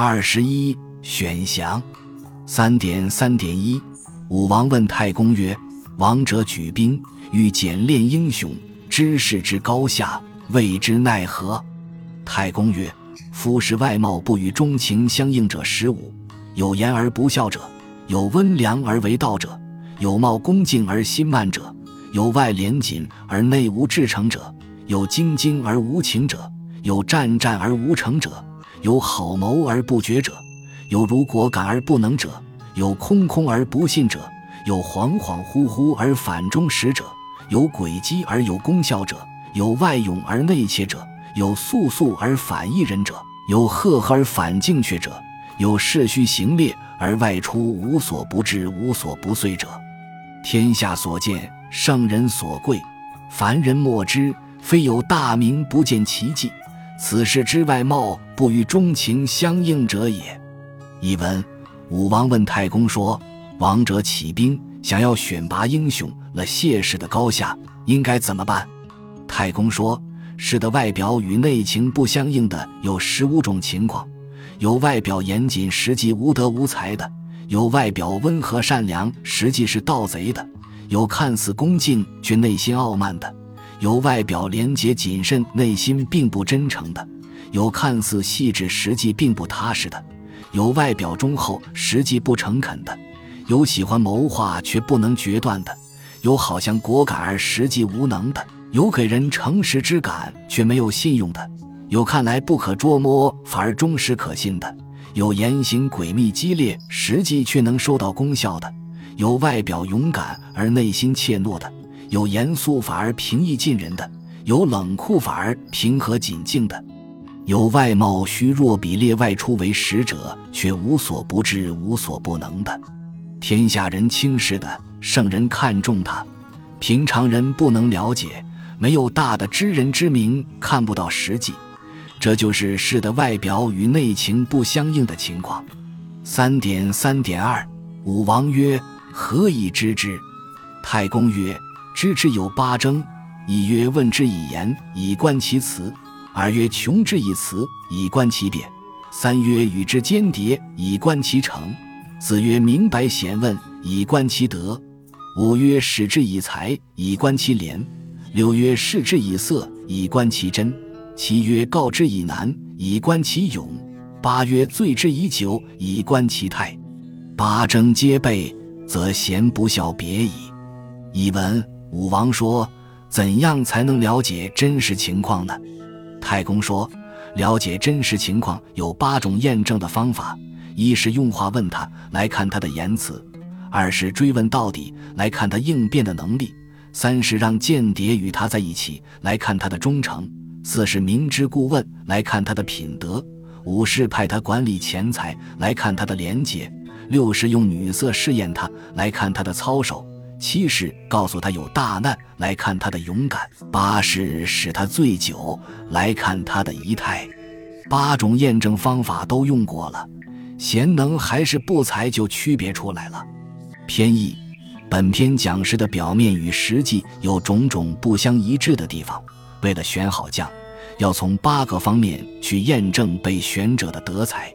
二十一选降。三点三点一，武王问太公曰：“王者举兵，欲检练英雄，知士之高下，谓之奈何？”太公曰：“夫是外貌不与钟情相应者十五，有言而不孝者，有温良而为道者，有貌恭敬而心慢者，有外廉谨而内无至诚者，有精精而无情者，有战战而无成者，有好谋而不决者，有如果敢而不能者，有空空而不信者，有恍恍惚惚而反忠实者，有诡计而有功效者，有外勇而内怯者，有速速而反异人者，有赫赫而反敬却者，有事虚行烈而外出无所不至无所不遂者。天下所见，圣人所贵，凡人莫知，非有大名不见其迹。此事之外貌不与钟情相应者也。译文：武王问太公说：“王者起兵，想要选拔英雄，了谢氏的高下，应该怎么办？”太公说：“士的外表与内情不相应的有十五种情况，有外表严谨，实际无德无才的。”有外表温和善良，实际是盗贼的；有看似恭敬却内心傲慢的；有外表廉洁谨慎，内心并不真诚的；有看似细致，实际并不踏实的；有外表忠厚，实际不诚恳的；有喜欢谋划却不能决断的；有好像果敢而实际无能的；有给人诚实之感却没有信用的；有看来不可捉摸反而忠实可信的。有言行诡秘激烈，实际却能收到功效的；有外表勇敢而内心怯懦的；有严肃反而平易近人的；有冷酷反而平和谨静的；有外貌虚弱比列外出为使者，却无所不至无所不能的。天下人轻视的，圣人看重他；平常人不能了解，没有大的知人之明，看不到实际。这就是士的外表与内情不相应的情况。三点三点二，武王曰：“何以知之？”太公曰：“知之有八征：一曰问之以言，以观其辞；二曰穷之以辞，以观其变；三曰与之间谍，以观其诚；四曰明白贤问，以观其德；五曰使之以才，以观其廉；六曰视之以色，以观其真。”七曰告之以难，以观其勇；八曰醉之以酒，以观其态。八征皆备，则贤不孝别矣。译文：武王说：“怎样才能了解真实情况呢？”太公说：“了解真实情况有八种验证的方法：一是用话问他，来看他的言辞；二是追问到底，来看他应变的能力；三是让间谍与他在一起，来看他的忠诚。”四是明知故问，来看他的品德；五是派他管理钱财，来看他的廉洁；六是用女色试验他，来看他的操守；七是告诉他有大难，来看他的勇敢；八是使他醉酒，来看他的仪态。八种验证方法都用过了，贤能还是不才，就区别出来了。偏义，本篇讲师的表面与实际有种种不相一致的地方。为了选好将，要从八个方面去验证被选者的德才。